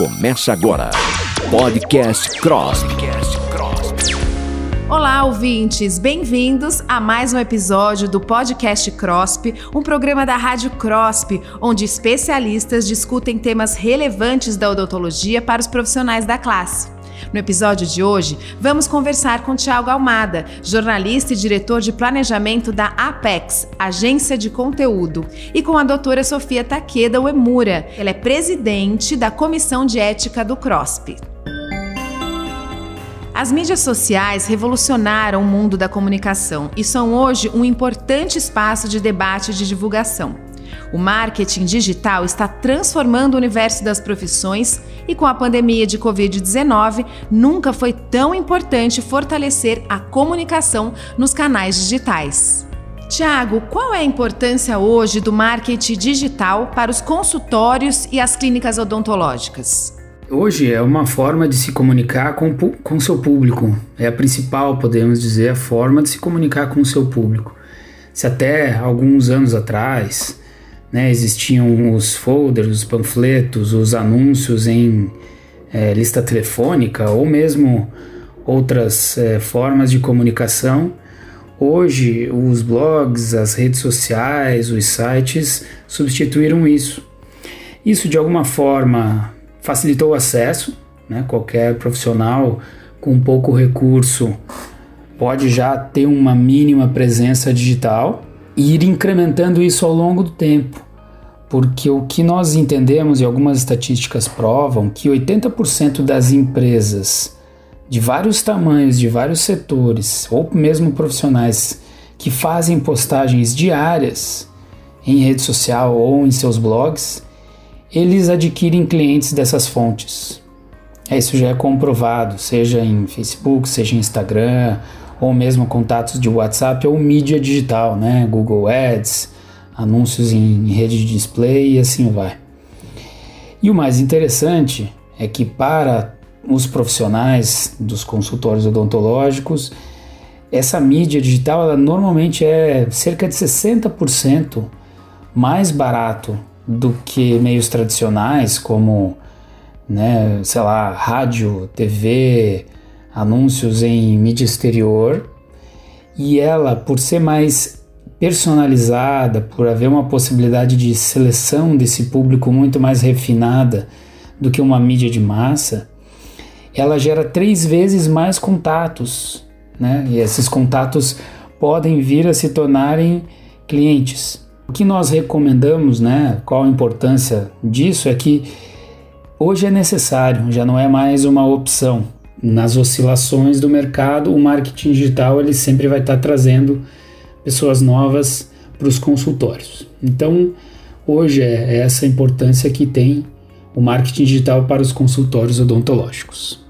Começa agora. Podcast Cross. Olá, ouvintes! Bem-vindos a mais um episódio do Podcast CROSP, um programa da Rádio CROSP, onde especialistas discutem temas relevantes da odontologia para os profissionais da classe. No episódio de hoje, vamos conversar com Tiago Almada, jornalista e diretor de planejamento da Apex, agência de conteúdo, e com a doutora Sofia Taqueda Uemura. Ela é presidente da Comissão de Ética do CROSP. As mídias sociais revolucionaram o mundo da comunicação e são hoje um importante espaço de debate e de divulgação. O marketing digital está transformando o universo das profissões e, com a pandemia de Covid-19, nunca foi tão importante fortalecer a comunicação nos canais digitais. Tiago, qual é a importância hoje do marketing digital para os consultórios e as clínicas odontológicas? Hoje é uma forma de se comunicar com o seu público. É a principal, podemos dizer, a forma de se comunicar com o seu público. Se até alguns anos atrás né, existiam os folders, os panfletos, os anúncios em é, lista telefônica ou mesmo outras é, formas de comunicação. Hoje, os blogs, as redes sociais, os sites substituíram isso. Isso de alguma forma facilitou o acesso, né? qualquer profissional com pouco recurso pode já ter uma mínima presença digital ir incrementando isso ao longo do tempo. Porque o que nós entendemos e algumas estatísticas provam que 80% das empresas de vários tamanhos, de vários setores, ou mesmo profissionais que fazem postagens diárias em rede social ou em seus blogs, eles adquirem clientes dessas fontes. Isso já é comprovado, seja em Facebook, seja em Instagram, ou mesmo contatos de WhatsApp ou mídia digital, né? Google Ads, anúncios em rede de display e assim vai. E o mais interessante é que para os profissionais dos consultórios odontológicos, essa mídia digital ela normalmente é cerca de 60% mais barato do que meios tradicionais como, né, sei lá, rádio, TV, anúncios em mídia exterior, e ela, por ser mais personalizada, por haver uma possibilidade de seleção desse público muito mais refinada do que uma mídia de massa, ela gera três vezes mais contatos, né? E esses contatos podem vir a se tornarem clientes. O que nós recomendamos, né? Qual a importância disso é que hoje é necessário, já não é mais uma opção nas oscilações do mercado, o marketing digital ele sempre vai estar trazendo pessoas novas para os consultórios. Então, hoje é essa importância que tem o marketing digital para os consultórios odontológicos.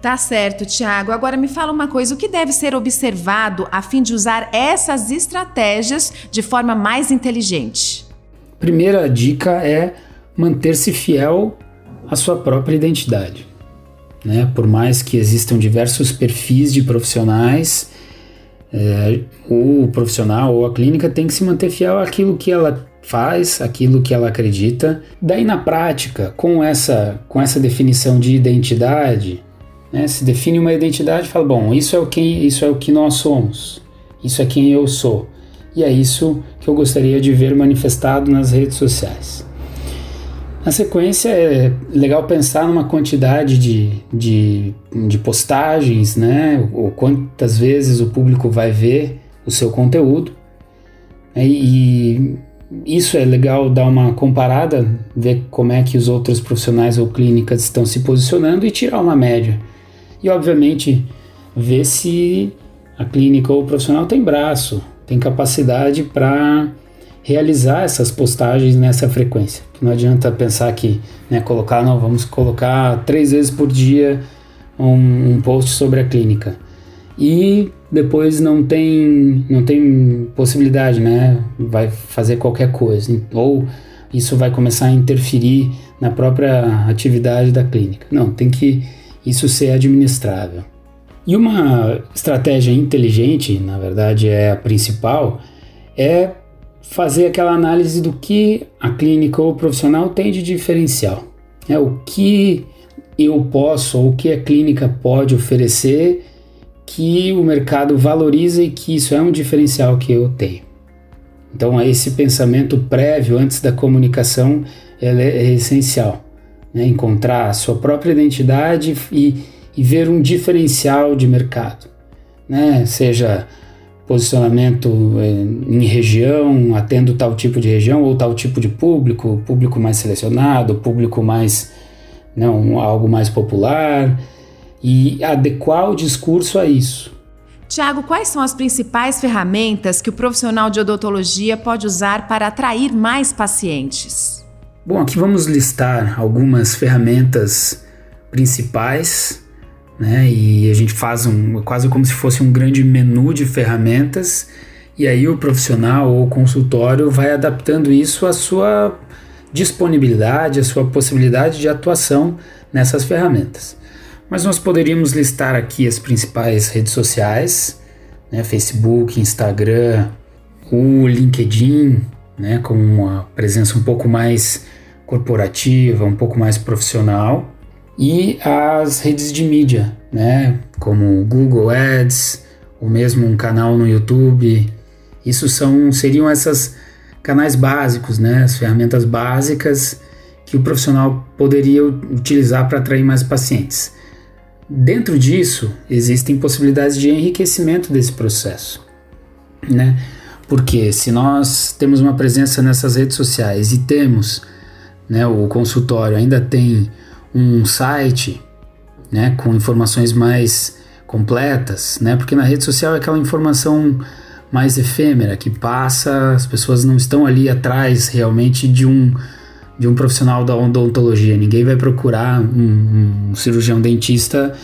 Tá certo, Tiago. Agora me fala uma coisa: o que deve ser observado a fim de usar essas estratégias de forma mais inteligente? Primeira dica é manter-se fiel à sua própria identidade. Né? Por mais que existam diversos perfis de profissionais, é, o profissional ou a clínica tem que se manter fiel àquilo que ela faz, aquilo que ela acredita. Daí na prática, com essa, com essa definição de identidade, né, se define uma identidade fala, bom, isso é, o que, isso é o que nós somos, isso é quem eu sou. E é isso que eu gostaria de ver manifestado nas redes sociais. Na sequência, é legal pensar numa quantidade de, de, de postagens, né? Ou quantas vezes o público vai ver o seu conteúdo. E isso é legal dar uma comparada, ver como é que os outros profissionais ou clínicas estão se posicionando e tirar uma média. E, obviamente, ver se a clínica ou o profissional tem braço, tem capacidade para realizar essas postagens nessa frequência. Não adianta pensar que, né, colocar, não, vamos colocar três vezes por dia um, um, post sobre a clínica. E depois não tem, não tem possibilidade, né? Vai fazer qualquer coisa. Ou isso vai começar a interferir na própria atividade da clínica. Não, tem que isso ser administrável. E uma estratégia inteligente, na verdade é a principal, é fazer aquela análise do que a clínica ou o profissional tem de diferencial. É o que eu posso ou o que a clínica pode oferecer que o mercado valoriza e que isso é um diferencial que eu tenho. Então, esse pensamento prévio antes da comunicação é, é essencial. Né? Encontrar a sua própria identidade e, e ver um diferencial de mercado. Né? Seja posicionamento é, em região, atendo tal tipo de região ou tal tipo de público, público mais selecionado, público mais não algo mais popular e adequar o discurso a isso. Tiago, quais são as principais ferramentas que o profissional de odontologia pode usar para atrair mais pacientes? Bom, aqui vamos listar algumas ferramentas principais, né? E a gente faz um quase como se fosse um grande menu de ferramentas, e aí o profissional ou o consultório vai adaptando isso à sua disponibilidade, à sua possibilidade de atuação nessas ferramentas. Mas nós poderíamos listar aqui as principais redes sociais, né, Facebook, Instagram, o LinkedIn, né, com uma presença um pouco mais corporativa, um pouco mais profissional, e as redes de mídia, né, como Google Ads, ou mesmo um canal no YouTube. Isso são seriam essas canais básicos, né, as ferramentas básicas que o profissional poderia utilizar para atrair mais pacientes. Dentro disso, existem possibilidades de enriquecimento desse processo, né? Porque se nós temos uma presença nessas redes sociais e temos, né, o consultório ainda tem um site, né, com informações mais completas, né? Porque na rede social é aquela informação mais efêmera que passa, as pessoas não estão ali atrás realmente de um de um profissional da odontologia. Ninguém vai procurar um, um cirurgião dentista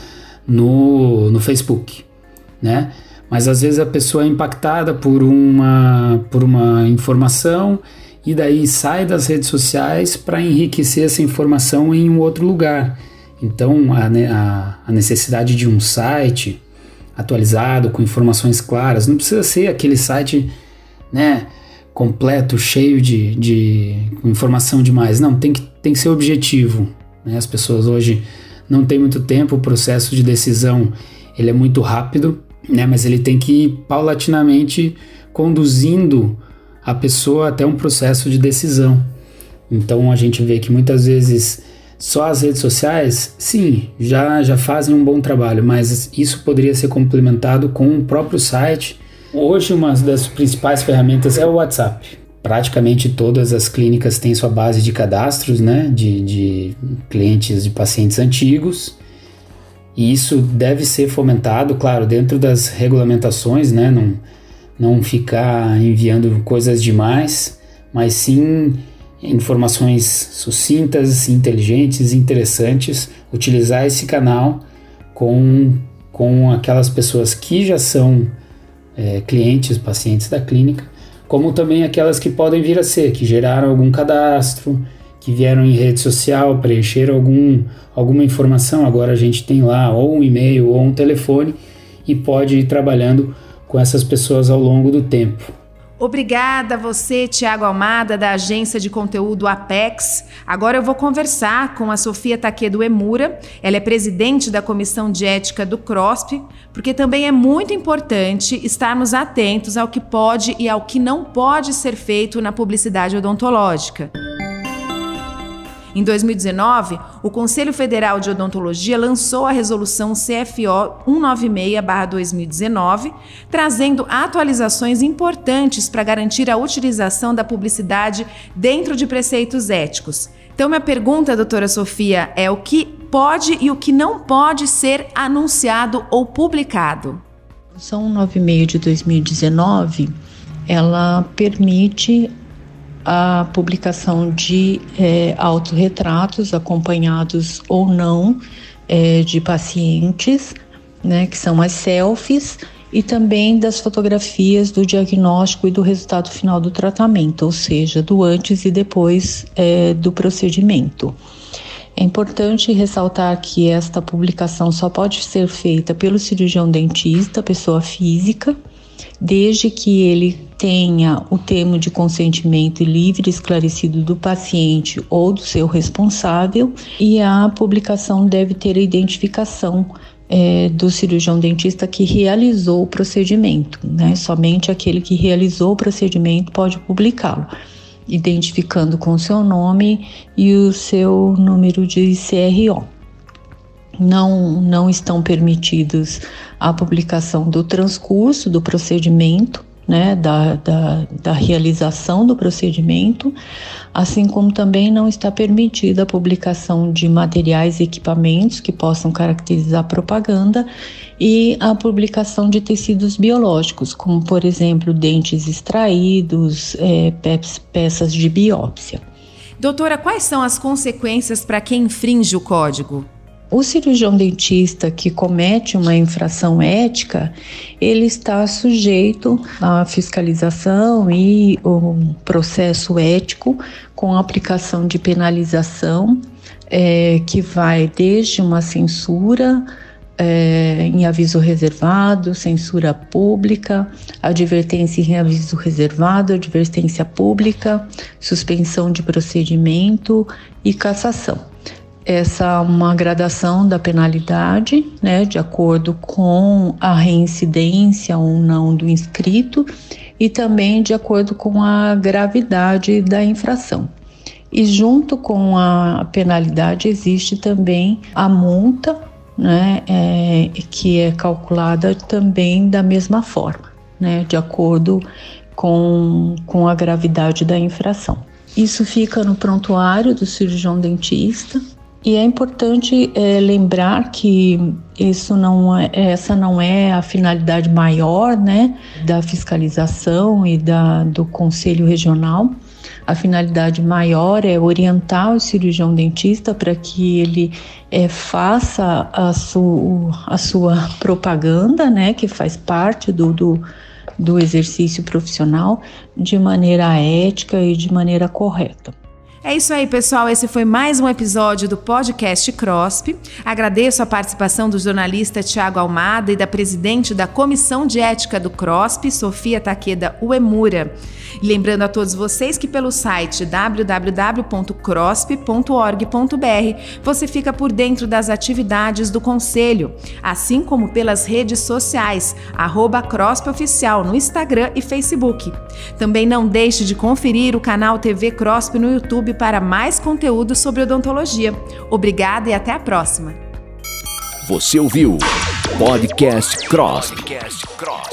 no, no Facebook, né? Mas às vezes a pessoa é impactada por uma, por uma informação e daí sai das redes sociais para enriquecer essa informação em um outro lugar. Então a, a, a necessidade de um site atualizado com informações claras não precisa ser aquele site, né? completo, cheio de, de informação demais. Não, tem que, tem que ser objetivo. Né? As pessoas hoje não têm muito tempo, o processo de decisão ele é muito rápido, né? mas ele tem que ir paulatinamente conduzindo a pessoa até um processo de decisão. Então a gente vê que muitas vezes só as redes sociais, sim, já, já fazem um bom trabalho, mas isso poderia ser complementado com o próprio site Hoje, uma das principais ferramentas é o WhatsApp. Praticamente todas as clínicas têm sua base de cadastros, né, de, de clientes de pacientes antigos. E isso deve ser fomentado, claro, dentro das regulamentações, né, não, não ficar enviando coisas demais, mas sim informações sucintas, inteligentes, interessantes, utilizar esse canal com, com aquelas pessoas que já são é, clientes, pacientes da clínica, como também aquelas que podem vir a ser, que geraram algum cadastro, que vieram em rede social, preencheram algum, alguma informação. Agora a gente tem lá ou um e-mail ou um telefone e pode ir trabalhando com essas pessoas ao longo do tempo. Obrigada a você, Tiago Almada, da agência de conteúdo Apex. Agora eu vou conversar com a Sofia Taquedo Emura. Ela é presidente da Comissão de Ética do CROSP, porque também é muito importante estarmos atentos ao que pode e ao que não pode ser feito na publicidade odontológica. Em 2019, o Conselho Federal de Odontologia lançou a resolução CFO 196/2019, trazendo atualizações importantes para garantir a utilização da publicidade dentro de preceitos éticos. Então, minha pergunta, doutora Sofia, é o que pode e o que não pode ser anunciado ou publicado? Resolução 196 de 2019, ela permite a publicação de é, autorretratos acompanhados ou não é, de pacientes, né, que são as selfies, e também das fotografias do diagnóstico e do resultado final do tratamento, ou seja, do antes e depois é, do procedimento. É importante ressaltar que esta publicação só pode ser feita pelo cirurgião dentista, pessoa física, desde que ele tenha o termo de consentimento livre esclarecido do paciente ou do seu responsável, e a publicação deve ter a identificação é, do cirurgião dentista que realizou o procedimento, né? Somente aquele que realizou o procedimento pode publicá-lo, identificando com seu nome e o seu número de CRO. Não, não estão permitidos a publicação do transcurso do procedimento, né, da, da, da, realização do procedimento, assim como também não está permitida a publicação de materiais e equipamentos que possam caracterizar propaganda e a publicação de tecidos biológicos, como por exemplo dentes extraídos, é, peças de biópsia. Doutora, quais são as consequências para quem infringe o código? O cirurgião dentista que comete uma infração ética, ele está sujeito à fiscalização e o processo ético com aplicação de penalização é, que vai desde uma censura é, em aviso reservado, censura pública, advertência em aviso reservado, advertência pública, suspensão de procedimento e cassação essa uma gradação da penalidade, né, de acordo com a reincidência ou não do inscrito e também de acordo com a gravidade da infração. E junto com a penalidade existe também a multa, né, é, que é calculada também da mesma forma, né, de acordo com, com a gravidade da infração. Isso fica no prontuário do cirurgião dentista, e é importante é, lembrar que isso não é, essa não é a finalidade maior né, da fiscalização e da, do Conselho Regional. A finalidade maior é orientar o cirurgião dentista para que ele é, faça a, su, a sua propaganda, né, que faz parte do, do, do exercício profissional, de maneira ética e de maneira correta. É isso aí, pessoal. Esse foi mais um episódio do podcast CROSP. Agradeço a participação do jornalista Tiago Almada e da presidente da Comissão de Ética do CROSP, Sofia Taqueda Uemura. E lembrando a todos vocês que pelo site www.crosp.org.br você fica por dentro das atividades do Conselho, assim como pelas redes sociais, arroba no Instagram e Facebook. Também não deixe de conferir o canal TV CROSP no YouTube para mais conteúdo sobre odontologia. Obrigada e até a próxima. Você ouviu Podcast Cross. Podcast Cross.